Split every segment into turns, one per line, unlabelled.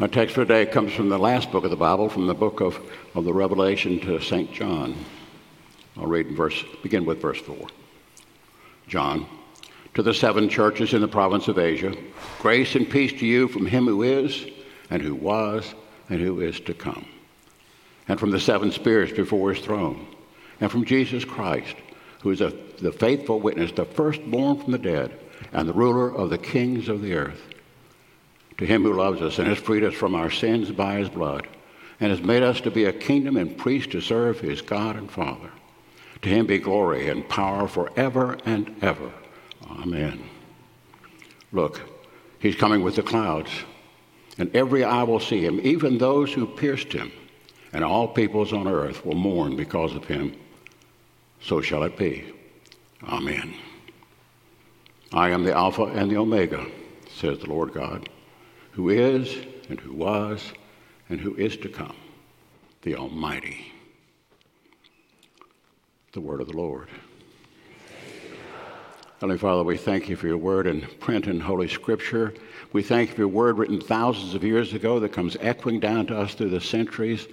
Our text for today comes from the last book of the Bible, from the book of, of the Revelation to St. John. I'll read in verse, begin with verse 4. John, to the seven churches in the province of Asia, grace and peace to you from him who is, and who was, and who is to come, and from the seven spirits before his throne, and from Jesus Christ, who is a, the faithful witness, the firstborn from the dead, and the ruler of the kings of the earth to him who loves us and has freed us from our sins by his blood and has made us to be a kingdom and priest to serve his God and Father. To him be glory and power forever and ever. Amen. Look, he's coming with the clouds, and every eye will see him, even those who pierced him, and all peoples on earth will mourn because of him. So shall it be. Amen. I am the Alpha and the Omega, says the Lord God who is, and who was, and who is to come, the Almighty. The word of the Lord. Heavenly Father, we thank you for your word in print and Holy Scripture. We thank you for your word written thousands of years ago that comes echoing down to us through the centuries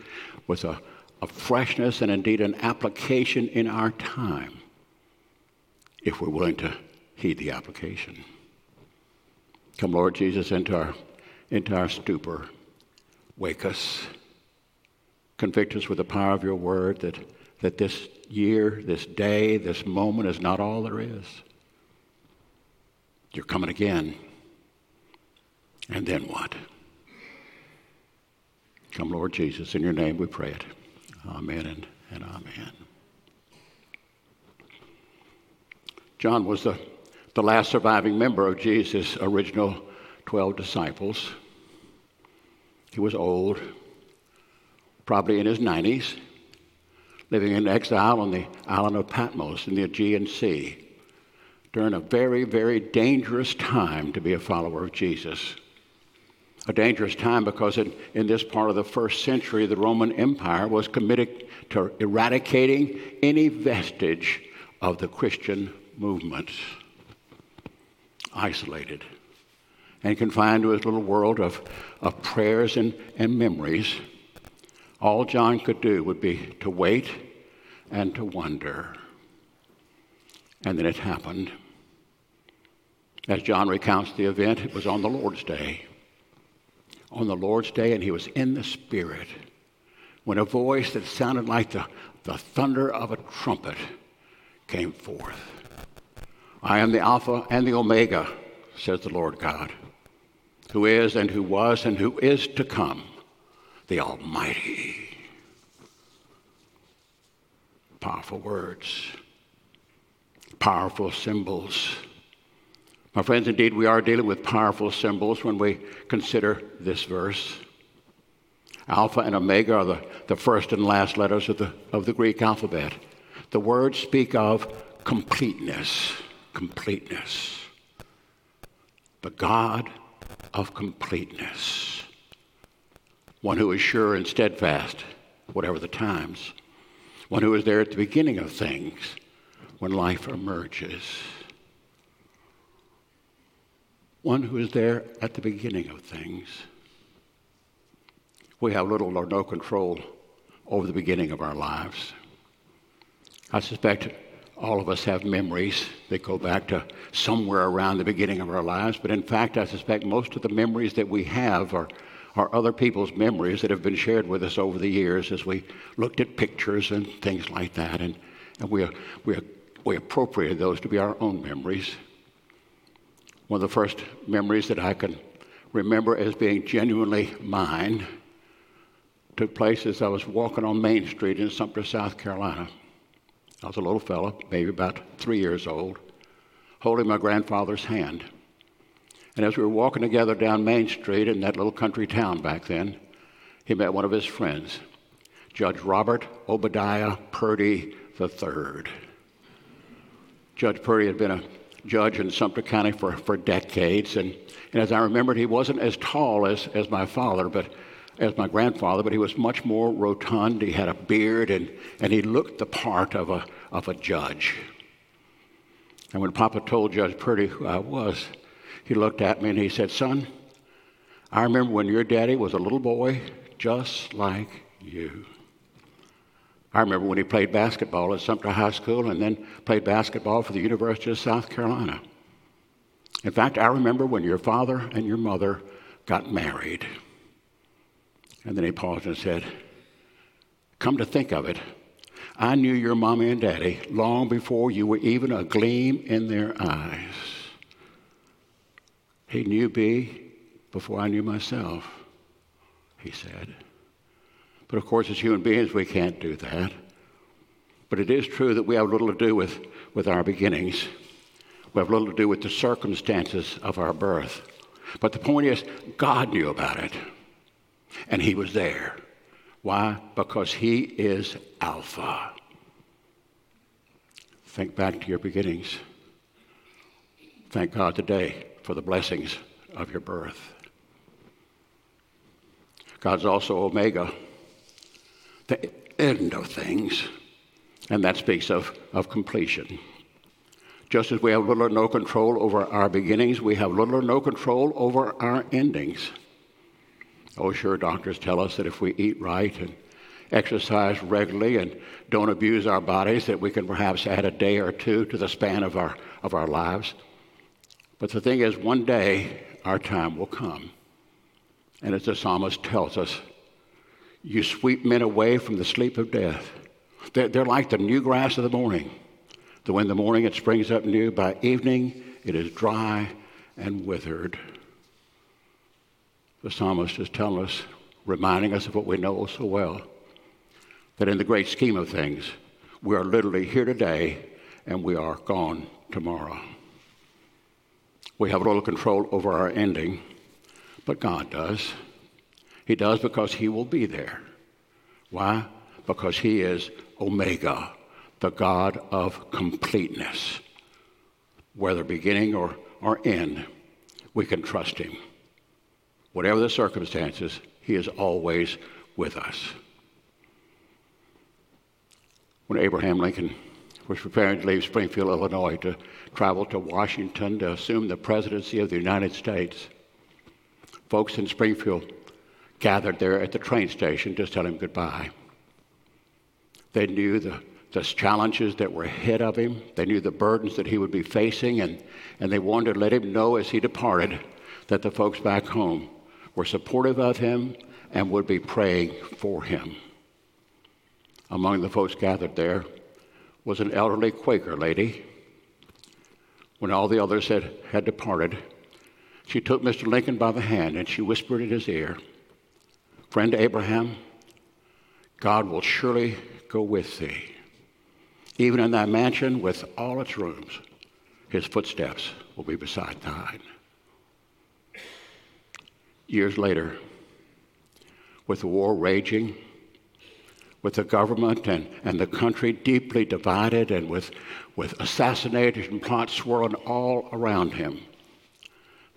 with a, a freshness and indeed an application in our time, if we're willing to heed the application. Come, Lord Jesus, into our into our stupor. Wake us. Convict us with the power of your word that, that this year, this day, this moment is not all there is. You're coming again. And then what? Come, Lord Jesus, in your name we pray it. Amen and, and amen. John was the, the last surviving member of Jesus' original 12 disciples. He was old, probably in his 90s, living in exile on the island of Patmos in the Aegean Sea during a very, very dangerous time to be a follower of Jesus. A dangerous time because in, in this part of the first century, the Roman Empire was committed to eradicating any vestige of the Christian movement. Isolated and confined to his little world of, of prayers and, and memories, all John could do would be to wait and to wonder. And then it happened. As John recounts the event, it was on the Lord's Day. On the Lord's Day, and he was in the Spirit when a voice that sounded like the, the thunder of a trumpet came forth. I am the Alpha and the Omega, says the Lord God who is and who was and who is to come, the Almighty. Powerful words, powerful symbols. My friends, indeed, we are dealing with powerful symbols when we consider this verse. Alpha and Omega are the, the first and last letters of the, of the Greek alphabet. The words speak of completeness, completeness. But God of completeness. One who is sure and steadfast, whatever the times. One who is there at the beginning of things when life emerges. One who is there at the beginning of things. We have little or no control over the beginning of our lives. I suspect all of us have memories that go back to somewhere around the beginning of our lives, but in fact, I suspect most of the memories that we have are, are other people's memories that have been shared with us over the years as we looked at pictures and things like that, and, and we, we, we appropriated those to be our own memories. One of the first memories that I can remember as being genuinely mine took place as I was walking on Main Street in Sumter, South Carolina. I was a little fellow, maybe about three years old, holding my grandfather's hand. And as we were walking together down Main Street in that little country town back then, he met one of his friends, Judge Robert Obadiah Purdy III. Judge Purdy had been a judge in Sumter County for, for decades, and, and as I remembered, he wasn't as tall as, as my father, but as my grandfather, but he was much more rotund. He had a beard and, and he looked the part of a, of a judge. And when Papa told Judge Purdy who I was, he looked at me and he said, Son, I remember when your daddy was a little boy just like you. I remember when he played basketball at Sumter High School and then played basketball for the University of South Carolina. In fact, I remember when your father and your mother got married. And then he paused and said, Come to think of it, I knew your mommy and daddy long before you were even a gleam in their eyes. He knew me before I knew myself, he said. But of course, as human beings, we can't do that. But it is true that we have little to do with, with our beginnings. We have little to do with the circumstances of our birth. But the point is, God knew about it, and He was there. Why? Because He is Alpha. Think back to your beginnings. Thank God today for the blessings of your birth. God's also Omega the end of things, and that speaks of, of completion. Just as we have little or no control over our beginnings, we have little or no control over our endings. Oh, sure, doctors tell us that if we eat right and exercise regularly and don't abuse our bodies, that we can perhaps add a day or two to the span of our, of our lives. But the thing is, one day our time will come. And as the psalmist tells us, you sweep men away from the sleep of death. They're, they're like the new grass of the morning. Though in the morning it springs up new, by evening it is dry and withered. The psalmist is telling us, reminding us of what we know so well, that in the great scheme of things, we are literally here today and we are gone tomorrow. We have little control over our ending, but God does. He does because He will be there. Why? Because He is Omega, the God of completeness. Whether beginning or, or end, we can trust Him. Whatever the circumstances, He is always with us. When Abraham Lincoln was preparing to leave Springfield, Illinois, to travel to Washington to assume the presidency of the United States, folks in Springfield gathered there at the train station to tell him goodbye. They knew the, the challenges that were ahead of him, they knew the burdens that he would be facing, and, and they wanted to let him know as he departed that the folks back home were supportive of him and would be praying for him. Among the folks gathered there was an elderly Quaker lady. When all the others had, had departed, she took Mr. Lincoln by the hand and she whispered in his ear, Friend Abraham, God will surely go with thee. Even in thy mansion with all its rooms, his footsteps will be beside thine. Years later, with the war raging, with the government and, and the country deeply divided, and with, with assassination plots swirling all around him,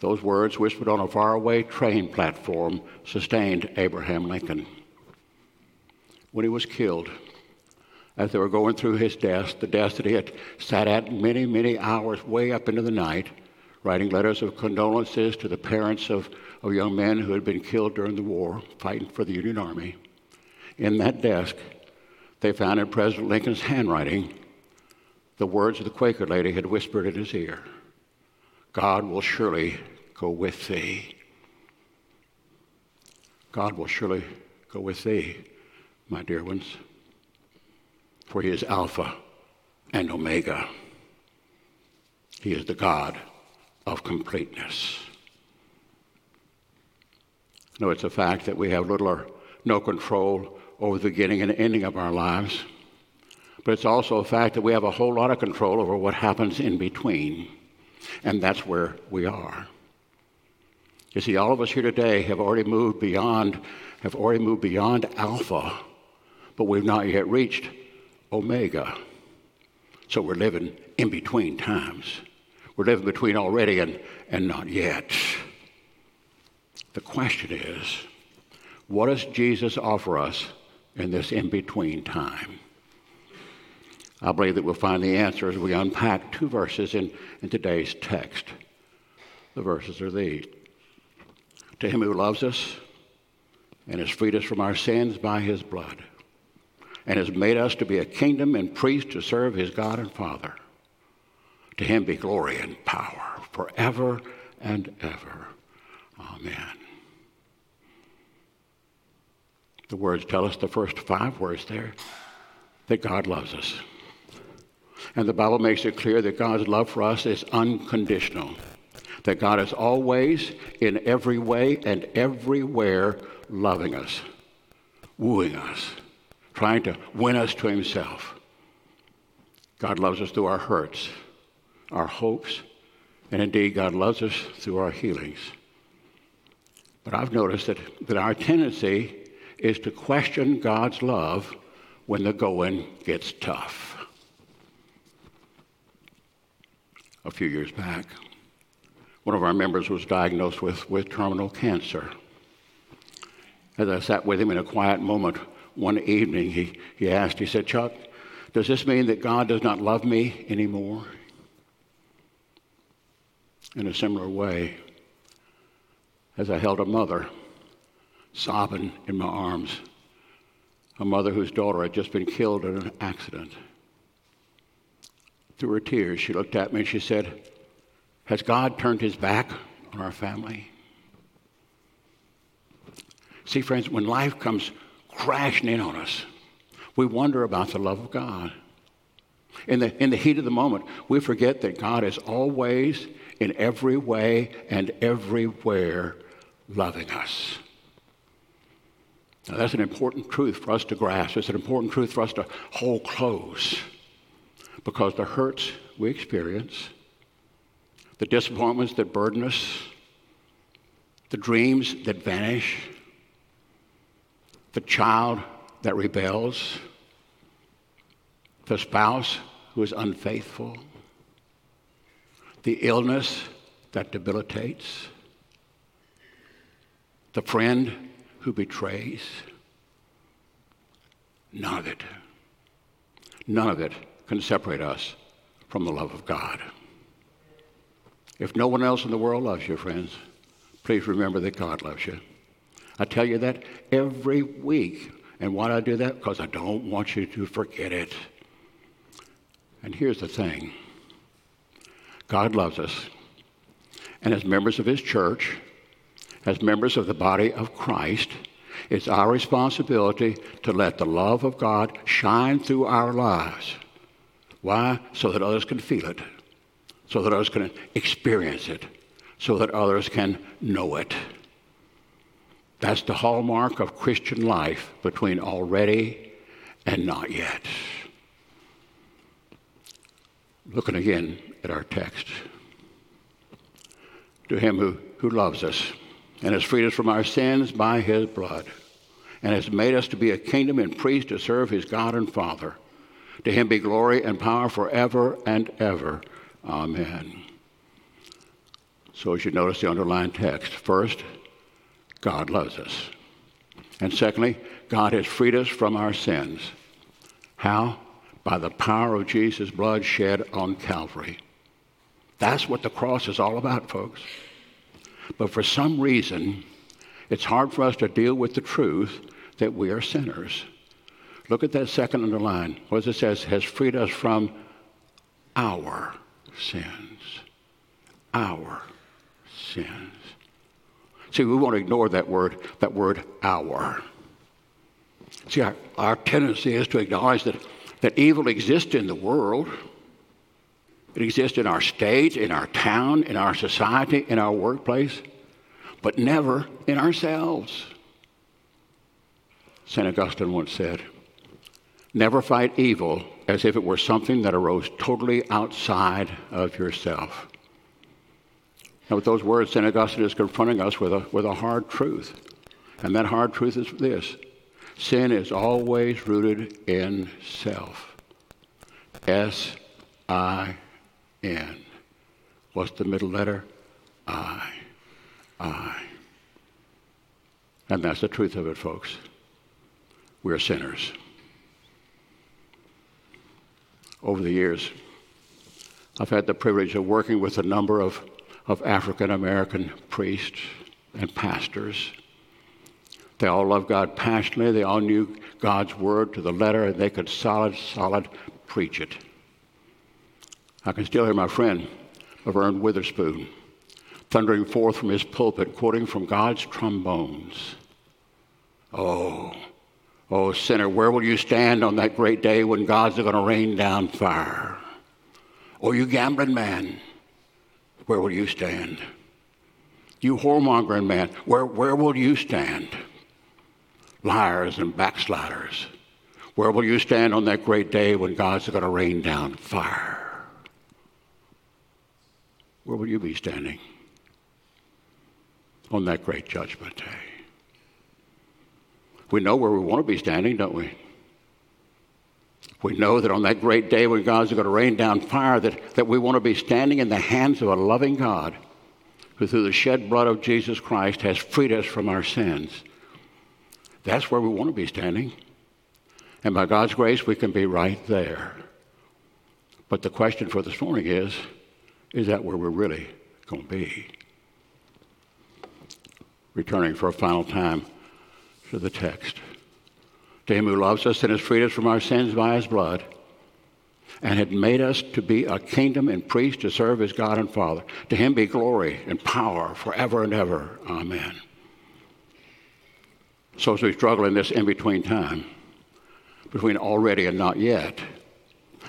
those words, whispered on a faraway train platform, sustained Abraham Lincoln. When he was killed, as they were going through his desk, the desk that he had sat at many, many hours way up into the night, writing letters of condolences to the parents of, of young men who had been killed during the war, fighting for the Union Army. In that desk, they found in President Lincoln's handwriting the words the Quaker lady had whispered in his ear. God will surely go with thee. God will surely go with thee, my dear ones, for he is Alpha and Omega. He is the God of completeness. No, it's a fact that we have little or no control over the beginning and ending of our lives, but it's also a fact that we have a whole lot of control over what happens in between. And that's where we are. You see, all of us here today have already moved beyond, have already moved beyond Alpha, but we've not yet reached Omega. So we're living in between times. We're living between already and, and not yet. The question is, what does Jesus offer us in this in between time? I believe that we'll find the answer as we unpack two verses in, in today's text. The verses are these To him who loves us and has freed us from our sins by his blood and has made us to be a kingdom and priests to serve his God and Father. To him be glory and power forever and ever. Oh, Amen. The words tell us the first five words there that God loves us. And the Bible makes it clear that God's love for us is unconditional. That God is always, in every way and everywhere, loving us, wooing us, trying to win us to Himself. God loves us through our hurts, our hopes, and indeed, God loves us through our healings. But I've noticed that, that our tendency is to question God's love when the going gets tough. A few years back, one of our members was diagnosed with, with terminal cancer. As I sat with him in a quiet moment one evening, he, he asked, he said, Chuck, does this mean that God does not love me anymore? In a similar way, as I held a mother sobbing in my arms, a mother whose daughter had just been killed in an accident. Through her tears, she looked at me and she said, Has God turned his back on our family? See, friends, when life comes crashing in on us, we wonder about the love of God. In the, in the heat of the moment, we forget that God is always, in every way and everywhere, loving us. Now, that's an important truth for us to grasp. It's an important truth for us to hold close because the hurts we experience, the disappointments that burden us, the dreams that vanish, the child that rebels, the spouse who is unfaithful, the illness that debilitates, the friend who betrays. None of it, none of it can separate us from the love of God. If no one else in the world loves you, friends, please remember that God loves you. I tell you that every week. And why do I do that? Because I don't want you to forget it. And here's the thing God loves us. And as members of His church, as members of the body of Christ, it's our responsibility to let the love of God shine through our lives. Why? So that others can feel it, so that others can experience it, so that others can know it. That's the hallmark of Christian life between already and not yet. Looking again at our text. To him who, who loves us and has freed us from our sins by his blood, and has made us to be a kingdom and priest to serve his God and Father. To him be glory and power forever and ever. Amen. So, as you notice the underlined text, first, God loves us. And secondly, God has freed us from our sins. How? By the power of Jesus' blood shed on Calvary. That's what the cross is all about, folks. But for some reason, it's hard for us to deal with the truth that we are sinners. Look at that second underline. What does it say? Has freed us from our sins. Our sins. See, we won't ignore that word, that word our. See, our, our tendency is to acknowledge that, that evil exists in the world. It exists in our state, in our town, in our society, in our workplace, but never in ourselves. St. Augustine once said, Never fight evil as if it were something that arose totally outside of yourself. And with those words, St. Augustine is confronting us with a, with a hard truth. And that hard truth is this sin is always rooted in self. S I N. What's the middle letter? I. I. And that's the truth of it, folks. We're sinners. Over the years, I've had the privilege of working with a number of, of African American priests, and pastors. They all loved God passionately. They all knew God's word to the letter, and they could solid, solid preach it. I can still hear my friend, Laverne Witherspoon, thundering forth from his pulpit, quoting from God's trombones. Oh, oh, sinner, where will you stand on that great day when God's going to rain down fire? Oh, you gambling man, where will you stand? You whoremongering man, where, where will you stand? Liars and backsliders, where will you stand on that great day when God's going to rain down fire? Where will you be standing on that great judgment day? We know where we want to be standing, don't we? We know that on that great day when God's going to rain down fire, that, that we want to be standing in the hands of a loving God who, through the shed blood of Jesus Christ, has freed us from our sins. That's where we want to be standing. And by God's grace, we can be right there. But the question for this morning is is that where we're really going to be? Returning for a final time to the text. To him who loves us and has freed us from our sins by his blood, and had made us to be a kingdom and priests to serve as God and Father. To him be glory and power forever and ever. Amen. So as we struggle in this in between time, between already and not yet,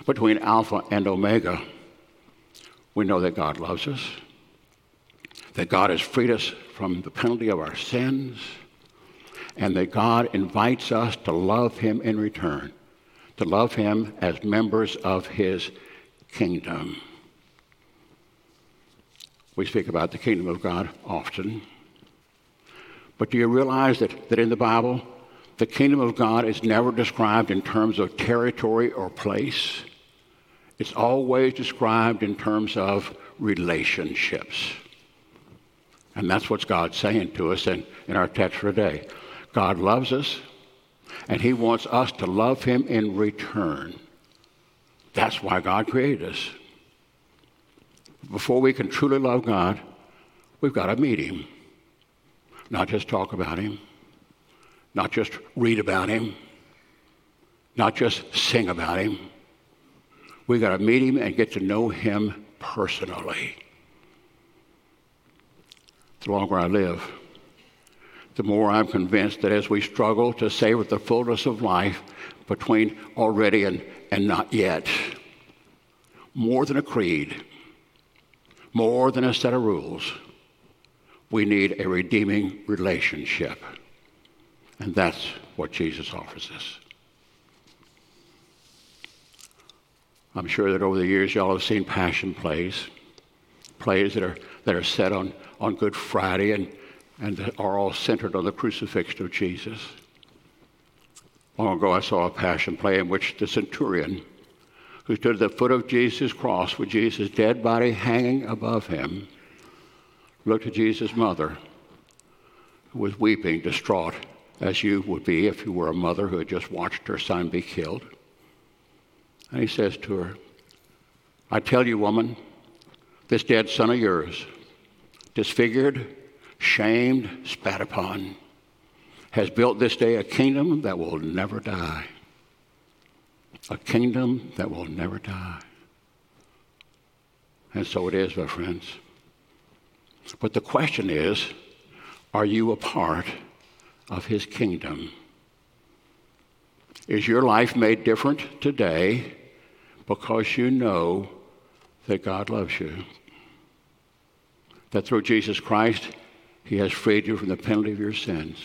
between Alpha and Omega, we know that God loves us, that God has freed us from the penalty of our sins and that God invites us to love Him in return, to love Him as members of His kingdom. We speak about the kingdom of God often. But do you realize that, that in the Bible, the kingdom of God is never described in terms of territory or place? It's always described in terms of relationships. And that's what God's saying to us in, in our text for today. God loves us, and He wants us to love Him in return. That's why God created us. Before we can truly love God, we've got to meet Him. Not just talk about Him, not just read about Him, not just sing about Him. We've got to meet Him and get to know Him personally. The longer I live, the more I'm convinced that as we struggle to savor the fullness of life between already and, and not yet, more than a creed, more than a set of rules, we need a redeeming relationship. And that's what Jesus offers us. I'm sure that over the years y'all have seen passion plays, plays that are, that are set on, on Good Friday and and are all centered on the crucifixion of Jesus. Long ago, I saw a passion play in which the centurion, who stood at the foot of Jesus' cross with Jesus' dead body hanging above him, looked at Jesus' mother, who was weeping, distraught, as you would be if you were a mother who had just watched her son be killed. And he says to her, I tell you, woman, this dead son of yours, disfigured, shamed, spat upon, has built this day a kingdom that will never die. A kingdom that will never die. And so it is, my friends. But the question is are you a part of his kingdom? Is your life made different today because you know that God loves you? That through Jesus Christ, he has freed you from the penalty of your sins.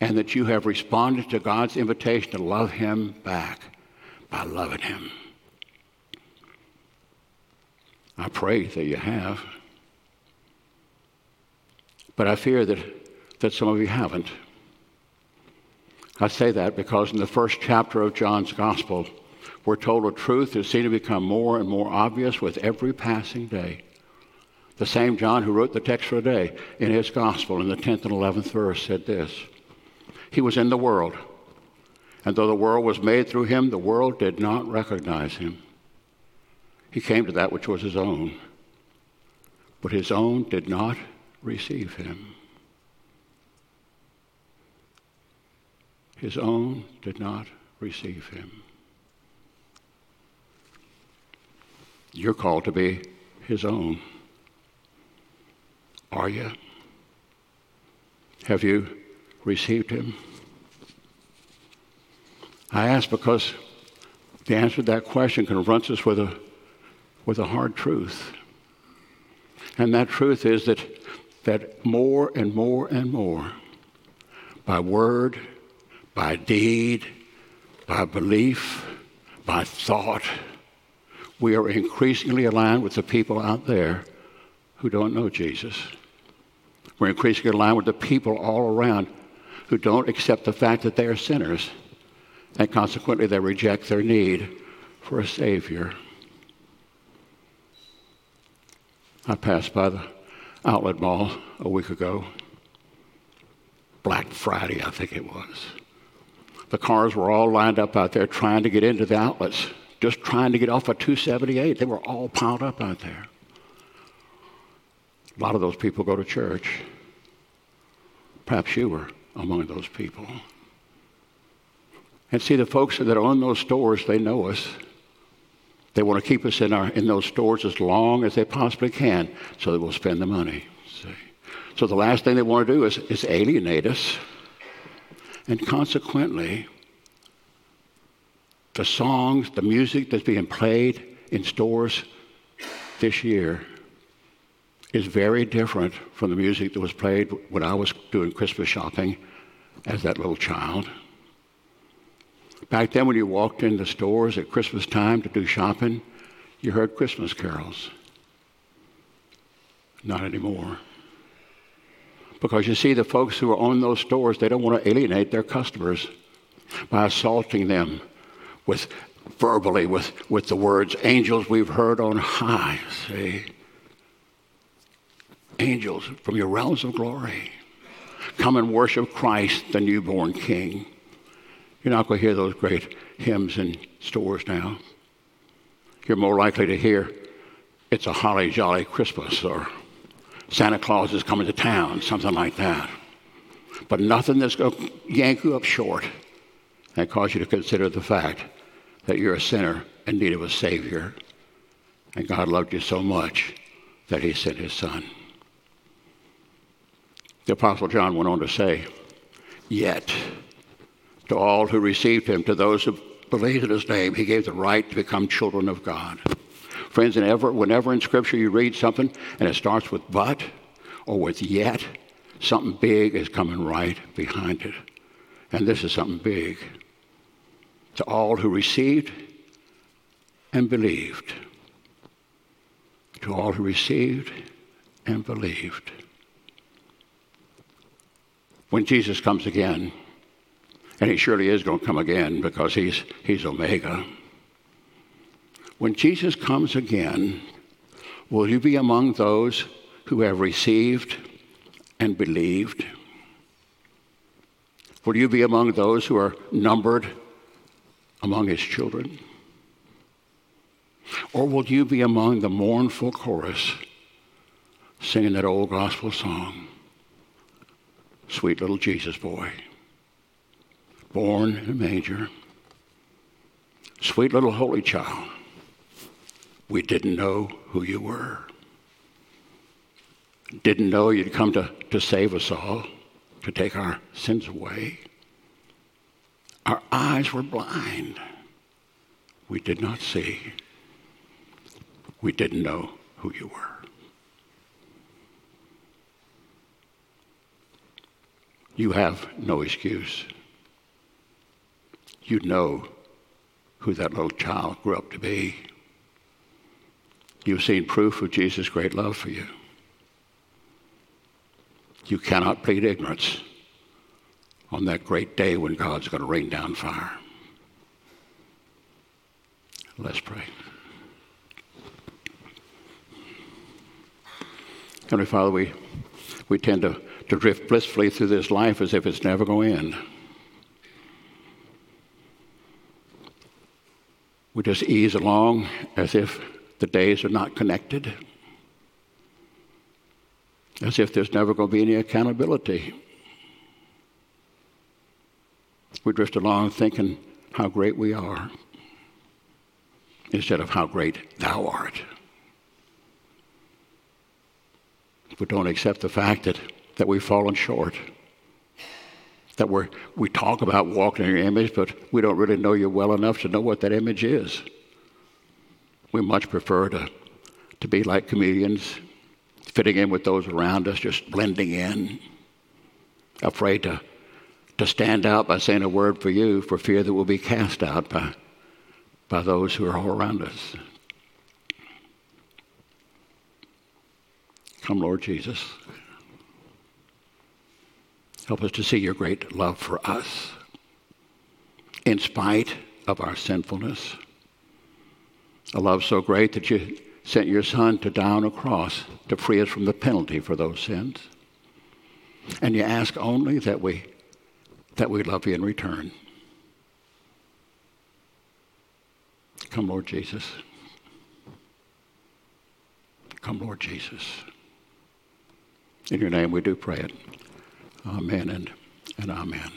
And that you have responded to God's invitation to love Him back by loving Him. I pray that you have. But I fear that, that some of you haven't. I say that because in the first chapter of John's Gospel, we're told a truth that seems to become more and more obvious with every passing day. The same John who wrote the text for today in his gospel in the 10th and 11th verse said this He was in the world, and though the world was made through him, the world did not recognize him. He came to that which was his own, but his own did not receive him. His own did not receive him. You're called to be his own. Are you? Have you received him? I ask because the answer to that question confronts us with a, with a hard truth. And that truth is that, that more and more and more, by word, by deed, by belief, by thought, we are increasingly aligned with the people out there who don't know Jesus. We're increasingly aligned with the people all around who don't accept the fact that they are sinners, and consequently they reject their need for a Savior. I passed by the outlet mall a week ago. Black Friday, I think it was. The cars were all lined up out there trying to get into the outlets, just trying to get off of 278. They were all piled up out there. A lot of those people go to church. Perhaps you were among those people. And see, the folks that own those stores, they know us. They want to keep us in, our, in those stores as long as they possibly can so that we'll spend the money. See? So the last thing they want to do is, is alienate us. And consequently, the songs, the music that's being played in stores this year is very different from the music that was played when I was doing Christmas shopping as that little child. Back then, when you walked in the stores at Christmas time to do shopping, you heard Christmas carols. Not anymore. Because you see, the folks who are own those stores, they don't want to alienate their customers by assaulting them with verbally with, with the words, angels we've heard on high. See? Angels from your realms of glory. Come and worship Christ, the newborn King. You're not going to hear those great hymns in stores now. You're more likely to hear, It's a holly jolly Christmas or Santa Claus is coming to town, something like that. But nothing that's going to yank you up short and cause you to consider the fact that you're a sinner in need of a Savior. And God loved you so much that He sent His Son. The Apostle John went on to say, Yet, to all who received him, to those who believed in his name, he gave the right to become children of God. Friends, whenever, whenever in Scripture you read something and it starts with but or with yet, something big is coming right behind it. And this is something big. To all who received and believed. To all who received and believed. When Jesus comes again, and he surely is going to come again because he's, he's Omega. When Jesus comes again, will you be among those who have received and believed? Will you be among those who are numbered among his children? Or will you be among the mournful chorus singing that old gospel song, Sweet Little Jesus Boy? born in a manger. Sweet little holy child, we didn't know who you were. Didn't know you'd come to, to save us all, to take our sins away. Our eyes were blind. We did not see. We didn't know who you were. You have no excuse you'd know who that little child grew up to be. You've seen proof of Jesus' great love for you. You cannot plead ignorance on that great day when God's going to rain down fire. Let's pray. Heavenly Father, we, we tend to, to drift blissfully through this life as if it's never going to end. We just ease along as if the days are not connected. as if there's never going to be any accountability. We drift along thinking how great we are instead of how great thou art. We don't accept the fact that, that we've fallen short. That we're, we talk about walking in your image, but we don't really know you well enough to know what that image is. We much prefer to, to be like comedians, fitting in with those around us, just blending in, afraid to, to stand out by saying a word for you for fear that we'll be cast out by, by those who are all around us. Come, Lord Jesus. Help us to see your great love for us in spite of our sinfulness. A love so great that you sent your Son to die on a cross to free us from the penalty for those sins. And you ask only that we, that we love you in return. Come, Lord Jesus. Come, Lord Jesus. In your name we do pray it. Amen and, and amen.